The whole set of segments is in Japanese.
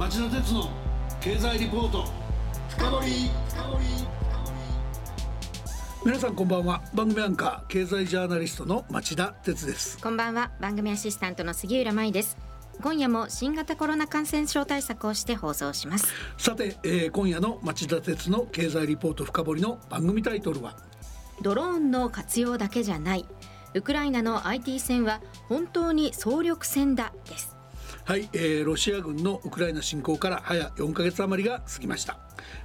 町田鉄の経済リポート。深掘皆さんこんばんは。番組アンカー経済ジャーナリストの町田鉄です。こんばんは。番組アシスタントの杉浦舞です。今夜も新型コロナ感染症対策をして放送します。さて、えー、今夜の町田鉄の経済リポート深掘りの番組タイトルは？ドローンの活用だけじゃない。ウクライナの IT 戦は本当に総力戦だですはい、えー、ロシア軍のウクライナ侵攻から早4ヶ月余りが過ぎました。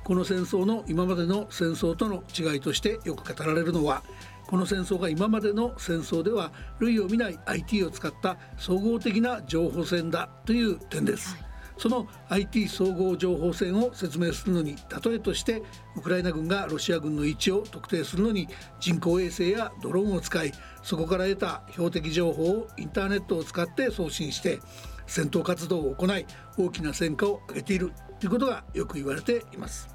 この戦争の今までの戦争との違いとしてよく語られるのはこの戦争が今までの戦争では類を見ない IT を使った総合的な情報戦だという点です、はい。その IT 総合情報戦を説明するのに例えとしてウクライナ軍がロシア軍の位置を特定するのに人工衛星やドローンを使いそこから得た標的情報をインターネットを使って送信して戦闘活動を行い大きな戦果を上げているということがよく言われています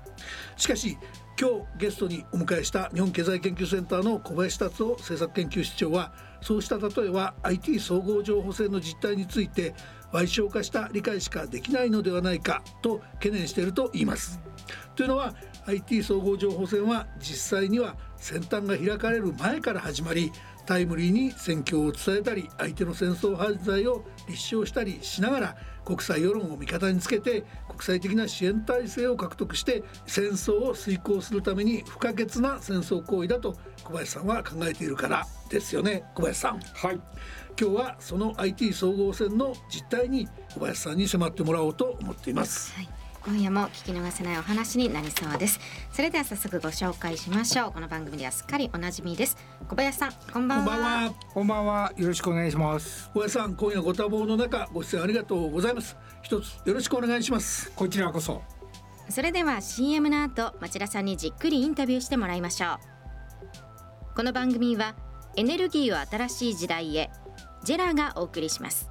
しかし今日ゲストにお迎えした日本経済研究センターの小林達夫政策研究室長はそうした例えは IT 総合情報戦の実態について賠償化した理解しかできないのではないかと懸念していると言います。というのは IT 総合情報戦は実際には先端が開かれる前から始まりタイムリーに戦況を伝えたり相手の戦争犯罪を立証したりしながら国際世論を味方につけて国際的な支援体制を獲得して戦争を遂行するために不可欠な戦争行為だと小林さんは考えているからですよね小林さん。はい今日はその IT 総合戦の実態に小林さんに迫ってもらおうと思っています。はい今夜も聞き逃せないお話になりそうです。それでは早速ご紹介しましょう。この番組ではすっかりおなじみです。小林さんこんばんは。こんばんは。よろしくお願いします。小林さん今夜ご多忙の中ご出演ありがとうございます。一つよろしくお願いします。こちらこそ。それでは CM の後町田さんにじっくりインタビューしてもらいましょう。この番組はエネルギーを新しい時代へジェラがお送りします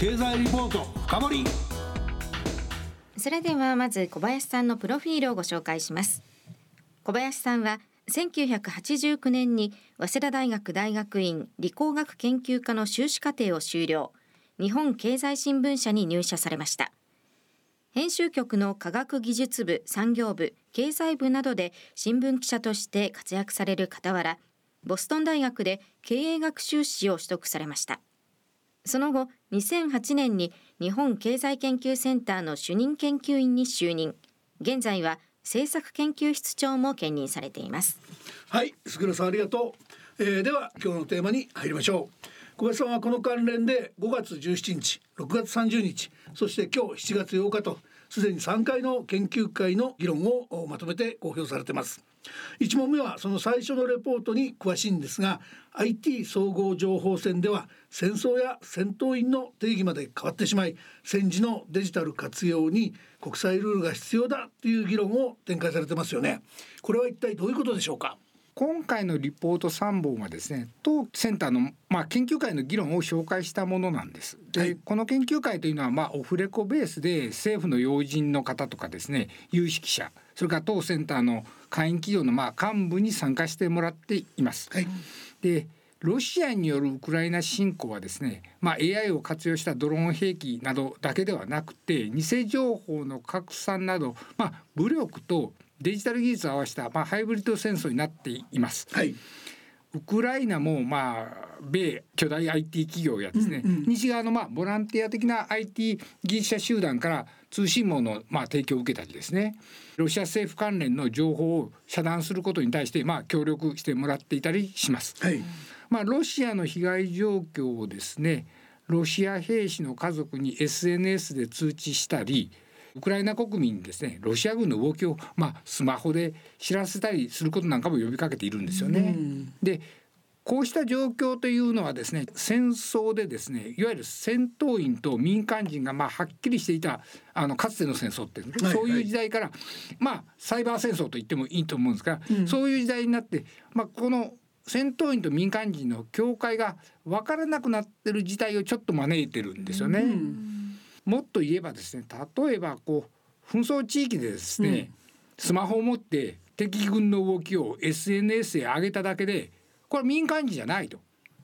経済リポート深掘り。それではまず小林さんのプロフィールをご紹介します。小林さんは1989年に早稲田大学大学院理工学研究科の修士課程を修了。日本経済新聞社に入社されました。編集局の科学技術部産業部経済部などで新聞記者として活躍される傍らボストン大学で経営学修士を取得されました。その後2008年に日本経済研究センターの主任研究員に就任。現在は政策研究室長も兼任されています。はい杉浦さんありがとう、えー、では今日のテーマに入りましょう。小林さんはこの関連で5月17日6月30日そして今日7月8日とすでに3回の研究会の議論をまとめて公表されています。1問目はその最初のレポートに詳しいんですが IT 総合情報戦では戦争や戦闘員の定義まで変わってしまい戦時のデジタル活用に国際ルールが必要だという議論を展開されてますよね。これは一体どういうことでしょうか？今回のリポート3本はですね当センターの、まあ、研究会の議論を紹介したものなんです。で、はい、この研究会というのは、まあ、オフレコベースで政府の要人の方とかですね有識者それから当センターの会員企業のまあ幹部に参加してもらっています。はい、でロシアによるウクライナ侵攻はですね、まあ、AI を活用したドローン兵器などだけではなくて偽情報の拡散など、まあ、武力とデジタル技術を合わせた、まあ、ハイブリッド戦争になっています。はいウクライナもまあ米巨大 IT 企業やですね、うんうん、西側のまあボランティア的な IT 技術者集団から通信網のまあ提供を受けたりですね。ロシア政府関連の情報を遮断することに対してまあ協力してもらっていたりします。はい、まあロシアの被害状況をですねロシア兵士の家族に SNS で通知したりウクライナ国民にですねロシア軍の動きを、まあ、スマホで知らせたりすることなんかも呼びかけているんですよね。でこうした状況というのはですね戦争でですねいわゆる戦闘員と民間人がまあはっきりしていたあのかつての戦争って、はいはい、そういう時代からまあサイバー戦争と言ってもいいと思うんですが、うん、そういう時代になって、まあ、この戦闘員と民間人の境界が分からなくなってる事態をちょっと招いてるんですよね。うんもっと言えばですね例えばこう紛争地域でですね、うん、スマホを持って敵軍の動きを SNS へ上げただけでこれは民間人じゃないと。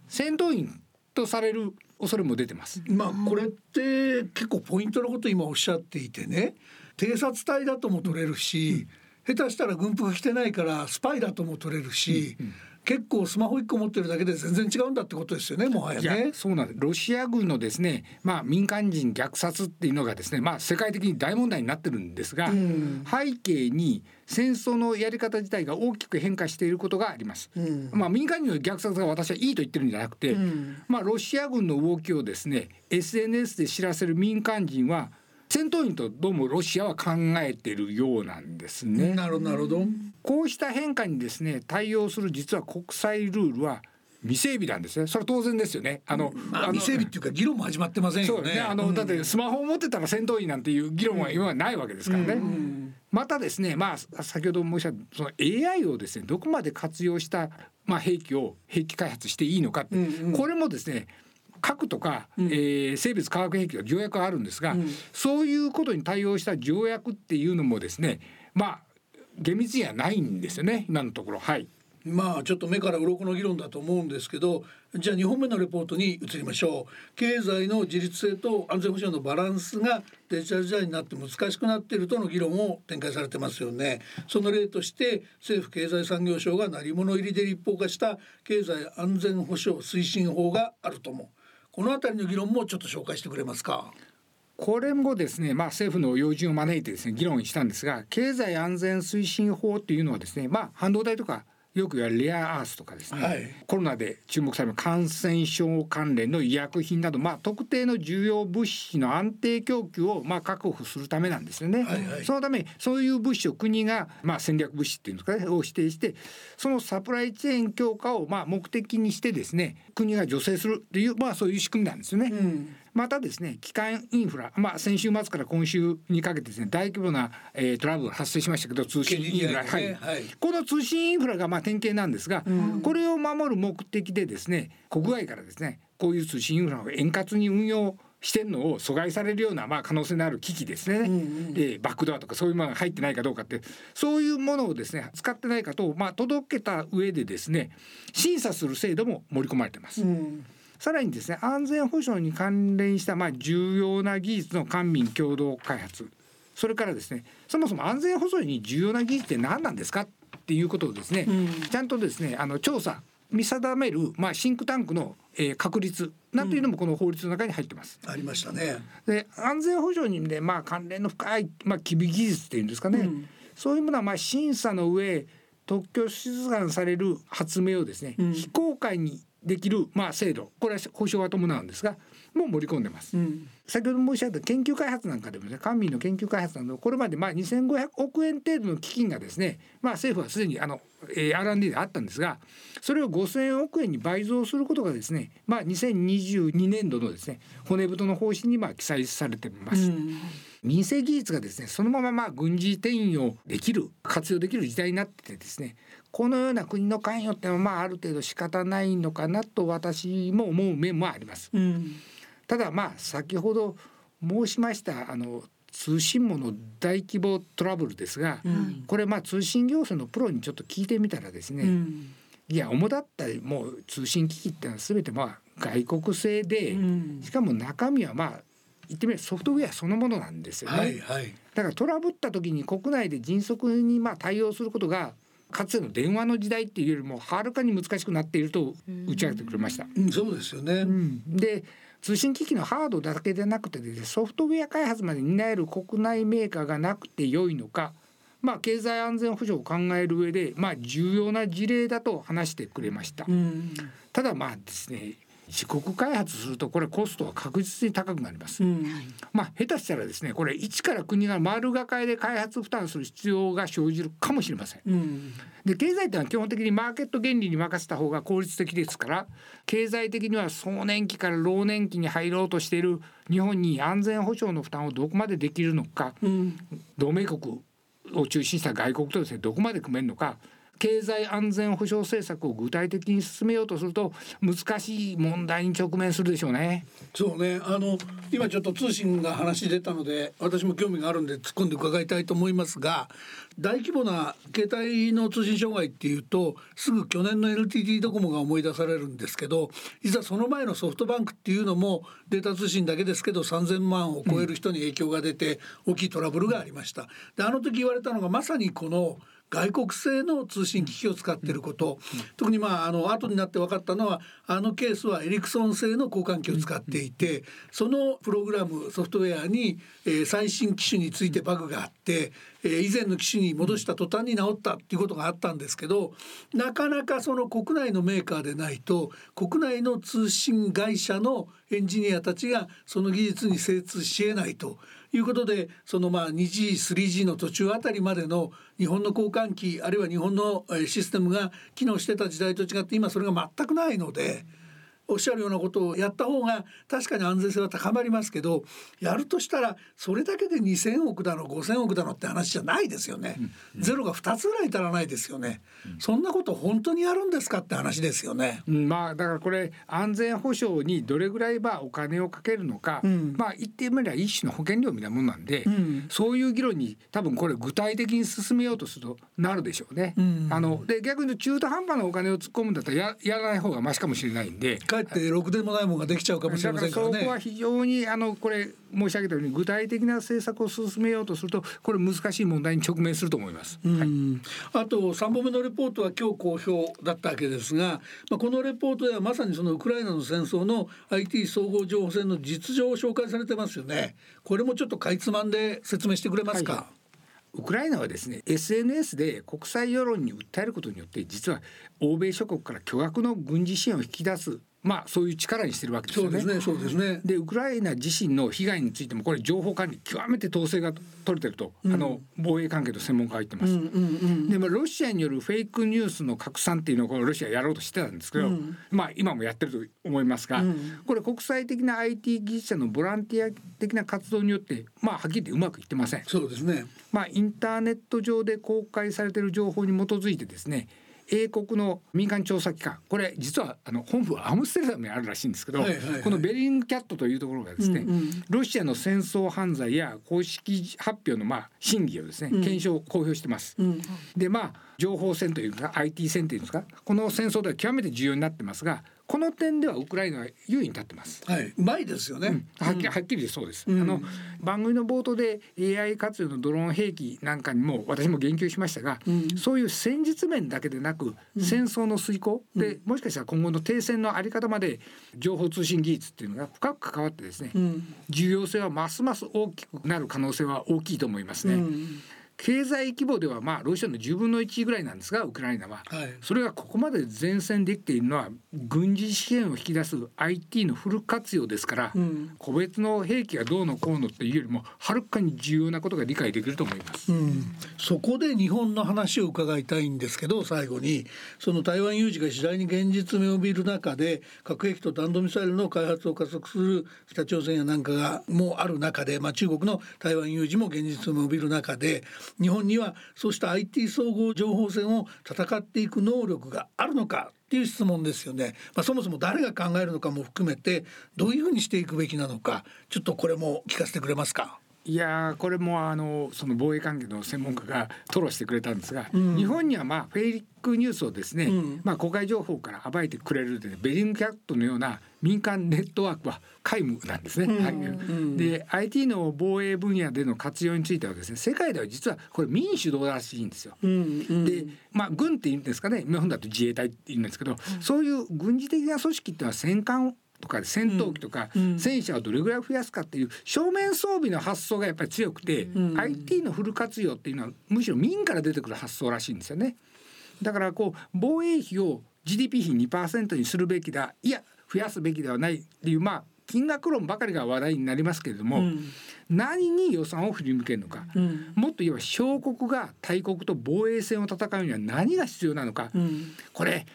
戦闘員とされる恐れも出てます。まあこれって結構ポイントのこと今おっしゃっていてね偵察隊だとも取れるし、うん、下手したら軍服着てないからスパイだとも取れるし、うんうん結構スマホ1個持ってるだけで全然違うんだってことですよねもはやね。そうなんですロシア軍のですね、まあ、民間人虐殺っていうのがですね、まあ、世界的に大問題になってるんですが、うん、背景に戦争のやり方自体が大きく変化していることがあります。うん、まあ、民間人の虐殺が私はいいと言ってるんじゃなくて、うん、まあ、ロシア軍の動きをですね SNS で知らせる民間人は戦闘員とどうもロシアは考えているようなんですね。なるほどなるほど。こうした変化にですね対応する実は国際ルールは未整備なんですね。それは当然ですよね。あの、まあ、未整備っていうか議論も始まってませんよね。ねあの、うん、だってスマホを持ってたら戦闘員なんていう議論は今はないわけですからね。うんうん、またですね、まあ先ほど申し上げたその AI をですねどこまで活用したまあ兵器を兵器開発していいのかって、うんうん、これもですね核とか、うん、えー、生物化学兵器の条約があるんですが、うん、そういうことに対応した条約っていうのもですねまあ厳密にはないんですよね今のところ。はい。まあちょっと目から鱗の議論だと思うんですけどじゃあ2本目のレポートに移りましょう。経済の自立性と安全保障のバランスがデジタル時代になって難しくなっているとの議論を展開されてますよね。その例として政府経済産業省が鳴り物入りで立法化した経済安全保障推進法があると思うこの辺りの議論もちょっと紹介してくれますか？これもですね、まあ、政府の要人を招いてですね議論したんですが経済安全推進法っていうのはですね、まあ、半導体とかよく言われるレアアースとかですね、はい、コロナで注目される感染症関連の医薬品など、まあ、特定の重要物資の安定供給をまあ確保するためなんですよね。はいはい、そのためそういう物資を国がまあ戦略物資っていうんですかねを指定してそのサプライチェーン強化をまあ目的にしてですね国が助成するというまあそういう仕組みなんですよね。うんまたですね基幹インフラ、まあ、先週末から今週にかけてですね大規模な、えー、トラブルが発生しましたけど通信インフラ、ね、はい、はい、この通信インフラがまあ典型なんですが、うん、これを守る目的でですね国外からですねこういう通信インフラを円滑に運用してんのを阻害されるようなまあ可能性のある機器ですね、うんうん、えー、バックドアとかそういうものが入ってないかどうかってそういうものをですね使ってないかとまあ届けた上でですね審査する制度も盛り込まれてます。うんさらにですね安全保障に関連したまあ重要な技術の官民共同開発。それからですねそもそも安全保障に重要な技術って何なんですかっていうことをですね、うん、ちゃんとですねあの調査見定める、まあ、シンクタンクの、えー、確率なんていうのもこの法律の中に入ってます。うん、ありましたね。で安全保障にね、まあ、関連の深い、まあ、機微技術っていうんですかね、うん、そういうものはまあ審査の上特許出願される発明をですね、非公開にできる、まあ、制度。これは保証は伴うんですがもう盛り込んでます、うん、先ほど申し上げた研究開発なんかでもね官民の研究開発などこれまでまあ2500億円程度の基金がですね、まあ、政府はすでにあの、えー、R&D であったんですがそれを5000億円に倍増することがですね、まあ、2022年度のですね骨太の方針にまあ記載されています。うん民生技術がですねそのまままあ軍事転用できる活用できる時代になっててですねこのような国の関与ってのはまあある程度仕方ないのかなと私も思う面もあります。うん、ただまあ先ほど申しましたあの通信網の大規模トラブルですが、うん、これまあ通信行政のプロにちょっと聞いてみたらですね、うん、いや主だったりもう通信機器ってのは全てまあ外国製で、しかも中身はまあ言ってみればソフトウェアそのものなんですよね、はいはい、だからトラブった時に国内で迅速にまあ対応することがかつての電話の時代っていうよりもはるかに難しくなっていると打ち明けてくれました。うん、そうですよね。うんで通信機器のハードだけでなくてソフトウェア開発まで担える国内メーカーがなくてよいのかまあ経済安全保障を考える上でまあ重要な事例だと話してくれました。うん、ただまあですね自国開発するとこれコストは確実に高くなります。うん、まあ下手したらですねこれ一から国が丸がかえで開発負担する必要が生じるかもしれません。うん、で経済ってのは基本的にマーケット原理に任せた方が効率的ですから経済的には壮年期から老年期に入ろうとしている日本に安全保障の負担をどこまでできるのかうん、同盟国を中心した外国とですねどこまで組めるのか経済安全保障政策を具体的に進めようとすると難しい問題に直面するでしょうね。そうね。あの今ちょっと通信が話出たので、私も興味があるんで突っ込んで伺いたいと思いますが、大規模な携帯の通信障害っていうと、すぐ去年の NTT ドコモが思い出されるんですけど、実はその前のソフトバンクっていうのもデータ通信だけですけど3000万を超える人に影響が出て大きいトラブルがありました。で、あの時言われたのがまさにこの外国製の通信機器を使っていること、特にまああの後になって分かったのはあのケースはエリクソン製の交換機を使っていて、そのプログラムソフトウェアに、えー最新機種についてバグがあって、えー以前の機種に戻した途端に治ったっていうことがあったんですけどなかなかその国内のメーカーでないと国内の通信会社のエンジニアたちがその技術に精通しえないと。いうことでそのまあ 2G、3G の途中あたりまでの日本の交換機あるいは日本のシステムが機能してた時代と違って今それが全くないので。おっしゃるようなことをやった方が確かに安全性は高まりますけどやるとしたらそれだけで2,000億だの5,000億だのって話じゃないですよね、ゼロが2つぐらい足らないですよね、そんなこと本当にやるんですかって話ですよね。うん。まあだからこれ安全保障にどれぐらいまあお金をかけるのか、ん。まあ言ってみれば一種の保険料みたいなもんなんで、ん。そういう議論に多分これ具体的に進めようとするとなるでしょうね。ん。あので逆に中途半端なお金を突っ込むんだったらややらない方がマシかもしれないんで。かえってろくでもないものができちゃうかもしれませんからね。だからそこは非常にあのこれ申し上げたように具体的な政策を進めようとするとこれ難しい問題に直面すると思います。うんあと3本目のレポートは今日公表だったわけですが、まあ、このレポートではまさにそのウクライナの戦争の IT 総合情報戦の実情を紹介されてますよね。これもちょっとかいつまんで説明してくれますか？はいウクライナはですね SNS で国際世論に訴えることによって実は欧米諸国から巨額の軍事支援を引き出すまあそういう力にしてるわけですよね。そうですね、そうですね。でウクライナ自身の被害についてもこれ情報管理極めて統制が取れてると、あの防衛関係の専門家は言ってます。うんうんうん。でまあロシアによるフェイクニュースの拡散っていうのをこのロシアやろうとしてたんですけど、まあ今もやってると思いますが、これ国際的な IT 技術者のボランティア的な活動によってまあはっきり言ってうまくいってません。そうですね。まあ、インターネット上で公開されている情報に基づいてですね英国の民間調査機関。これ実はあの本部はアムステルダムにあるらしいんですけど、はいはいはい。このベリングキャットというところがですね、うんうん。ロシアの戦争犯罪や公式発表のまあ真偽をですね検証公表してます。うん。でまあ情報戦というか IT 戦というんですかこの戦争では極めて重要になってますがこの点ではウクライナは優位に立ってます。はい、うまいですよね。はっきりはっきりそうです、うん。あの番組の冒頭で AI 活用のドローン兵器なんかにも私も言及しましたが、うん。そういう戦術面だけでなく、戦争の遂行でもしかしたら今後の停戦のあり方まで情報通信技術っていうのが深く関わってですね、うん。重要性はますます大きくなる可能性は大きいと思いますね。うん経済規模ではまあロシアの10分の1ぐらいなんですがウクライナは、はい。それがここまで前線できているのは軍事支援を引き出す IT のフル活用ですから、うん。個別の兵器がどうのこうのっていうよりもはるかに重要なことが理解できると思います。うん、そこで日本の話を伺いたいんですけど最後にその台湾有事が次第に現実味を帯びる中で核兵器と弾道ミサイルの開発を加速する北朝鮮やなんかがもうある中で、まあ、中国の台湾有事も現実味を帯びる中で日本にはそうした IT 総合情報戦を戦っていく能力があるのかっていう質問ですよね、まあ、そもそも誰が考えるのかも含めてどういうふうにしていくべきなのかちょっとこれも聞かせてくれますか？いやこれもあのその防衛関係の専門家が吐露してくれたんですが、うん、日本にはまあフェイクニュースをですね、うん、まあ公開情報から暴いてくれるベリングキャットのような民間ネットワークは皆無なんですね。うん、で IT の防衛分野での活用についてはですね世界では実はこれ民主導らしいんですよ。でまあ軍って言うんですかね。日本だと自衛隊って言うんですけど、そういう軍事的な組織っていうのは戦艦とか戦闘機とか、戦車をどれぐらい増やすかっていう正面装備の発想がやっぱり強くて、IT のフル活用っていうのはむしろ民から出てくる発想らしいんですよね。だからこう防衛費を GDP 比2%にするべきだいや増やすべきではないっていうまあ金額論ばかりが話題になりますけれども、うん、何に予算を振り向けるのか、うん、もっと言えば小国が大国と防衛戦を戦うには何が必要なのか、うん、これ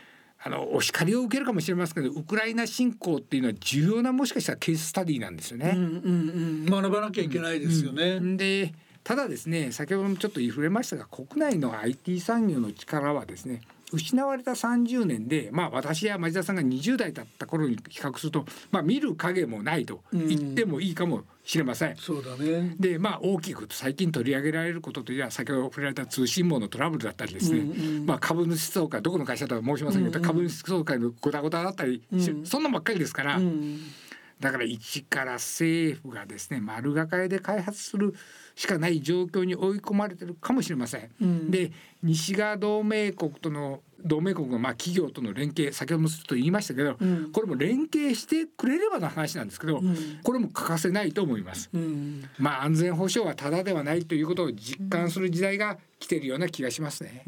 あのお叱りを受けるかもしれませんけどウクライナ侵攻っていうのは重要なもしかしたらケーススタディなんですよね。うんうんうん、学ばなきゃいけないですよね。うん、でただですね先ほどもちょっと言い触れましたが国内の IT 産業の力はですね失われた30年で、まあ、私や町田さんが20代だった頃に比較すると、まあ、見る影もないと言ってもいいかもしれません。うん、そうだね。でまあ大きく最近取り上げられることといえば先ほど触れられた通信網のトラブルだったりですね、うんうん、まあ、株主総会どこの会社とは申しませんけど、うんうん、株主総会のごたごただったり、うん、そんなばっかりですから。うんだから一から政府がですね丸がかりで開発するしかない状況に追い込まれてるかもしれません。うん、で西側同盟国との同盟国のまあ企業との連携先ほどもちょっと言いましたけど、うん、これも連携してくれればの話なんですけど、うん、これも欠かせないと思います。まあ安全保障はただではないということを実感する時代が来てるような気がしますね。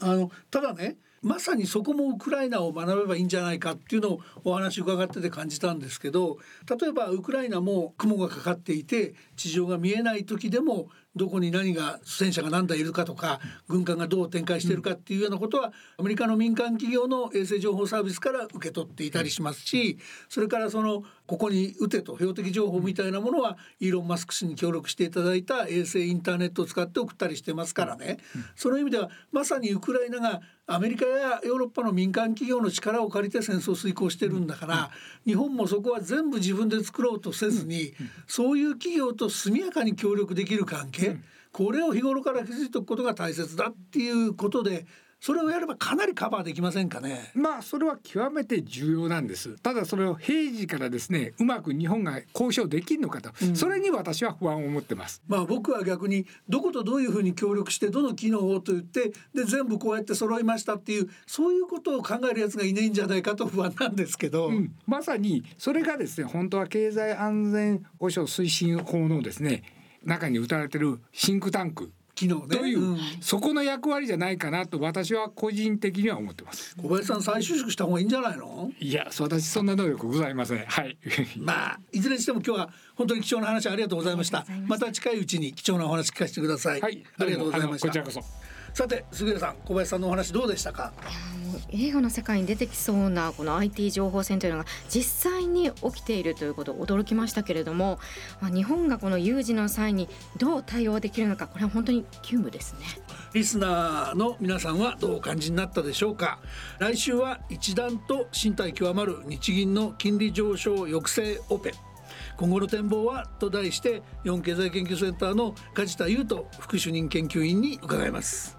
あのただねまさにそこもウクライナを学べばいいんじゃないかっていうのをお話伺ってて感じたんですけど例えばウクライナも雲がかかっていて地上が見えない時でもどこに何が戦車が何台いるかとか軍艦がどう展開しているかっていうようなことはアメリカの民間企業の衛星情報サービスから受け取っていたりしますしそれからそのここに撃てと標的情報みたいなものはイーロン・マスク氏に協力していただいた衛星インターネットを使って送ったりしてますからね。その意味ではまさにウクライナがアメリカやヨーロッパの民間企業の力を借りて戦争を遂行してるんだから日本もそこは全部自分で作ろうとせずにそういう企業と速やかに協力できる関係これを日頃から築いておくことが大切だっていうことでそれをやればかなりカバーできませんかね？まあそれは極めて重要なんです。ただそれを平時からですねうまく日本が交渉できるのかと、うん、それに私は不安を持ってます。まあ僕は逆にどことどういうふうに協力してどの機能をと言ってで全部こうやって揃いましたっていうそういうことを考えるやつがいないんじゃないかと不安なんですけど、うん、まさにそれがですね本当は経済安全保障推進法のですね中に打たれてるシンクタンク機能ね。という、うん、そこの役割じゃないかなと私は個人的には思ってます。小林さん再就職した方がいいんじゃないの？いや私そんな能力ございません。はい。まあいずれにしても今日は本当に貴重な話ありがとうございました。また。近いうちに貴重なお話聞かせてください。はい。ありがとうございました。こちらこそさて杉浦さん小林さんのお話どうでしたか？映画の世界に出てきそうなこの IT 情報戦というのが実際に起きているということ驚きましたけれども、まあ、日本がこの有事の際にどう対応できるのかこれは本当に急務ですね。リスナーの皆さんはどうお感じになったでしょうか？来週は一段と身体極まる日銀の金利上昇抑制オペ。今後の展望はと題して日本経済研究センターの梶田優斗副主任研究員に伺います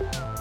you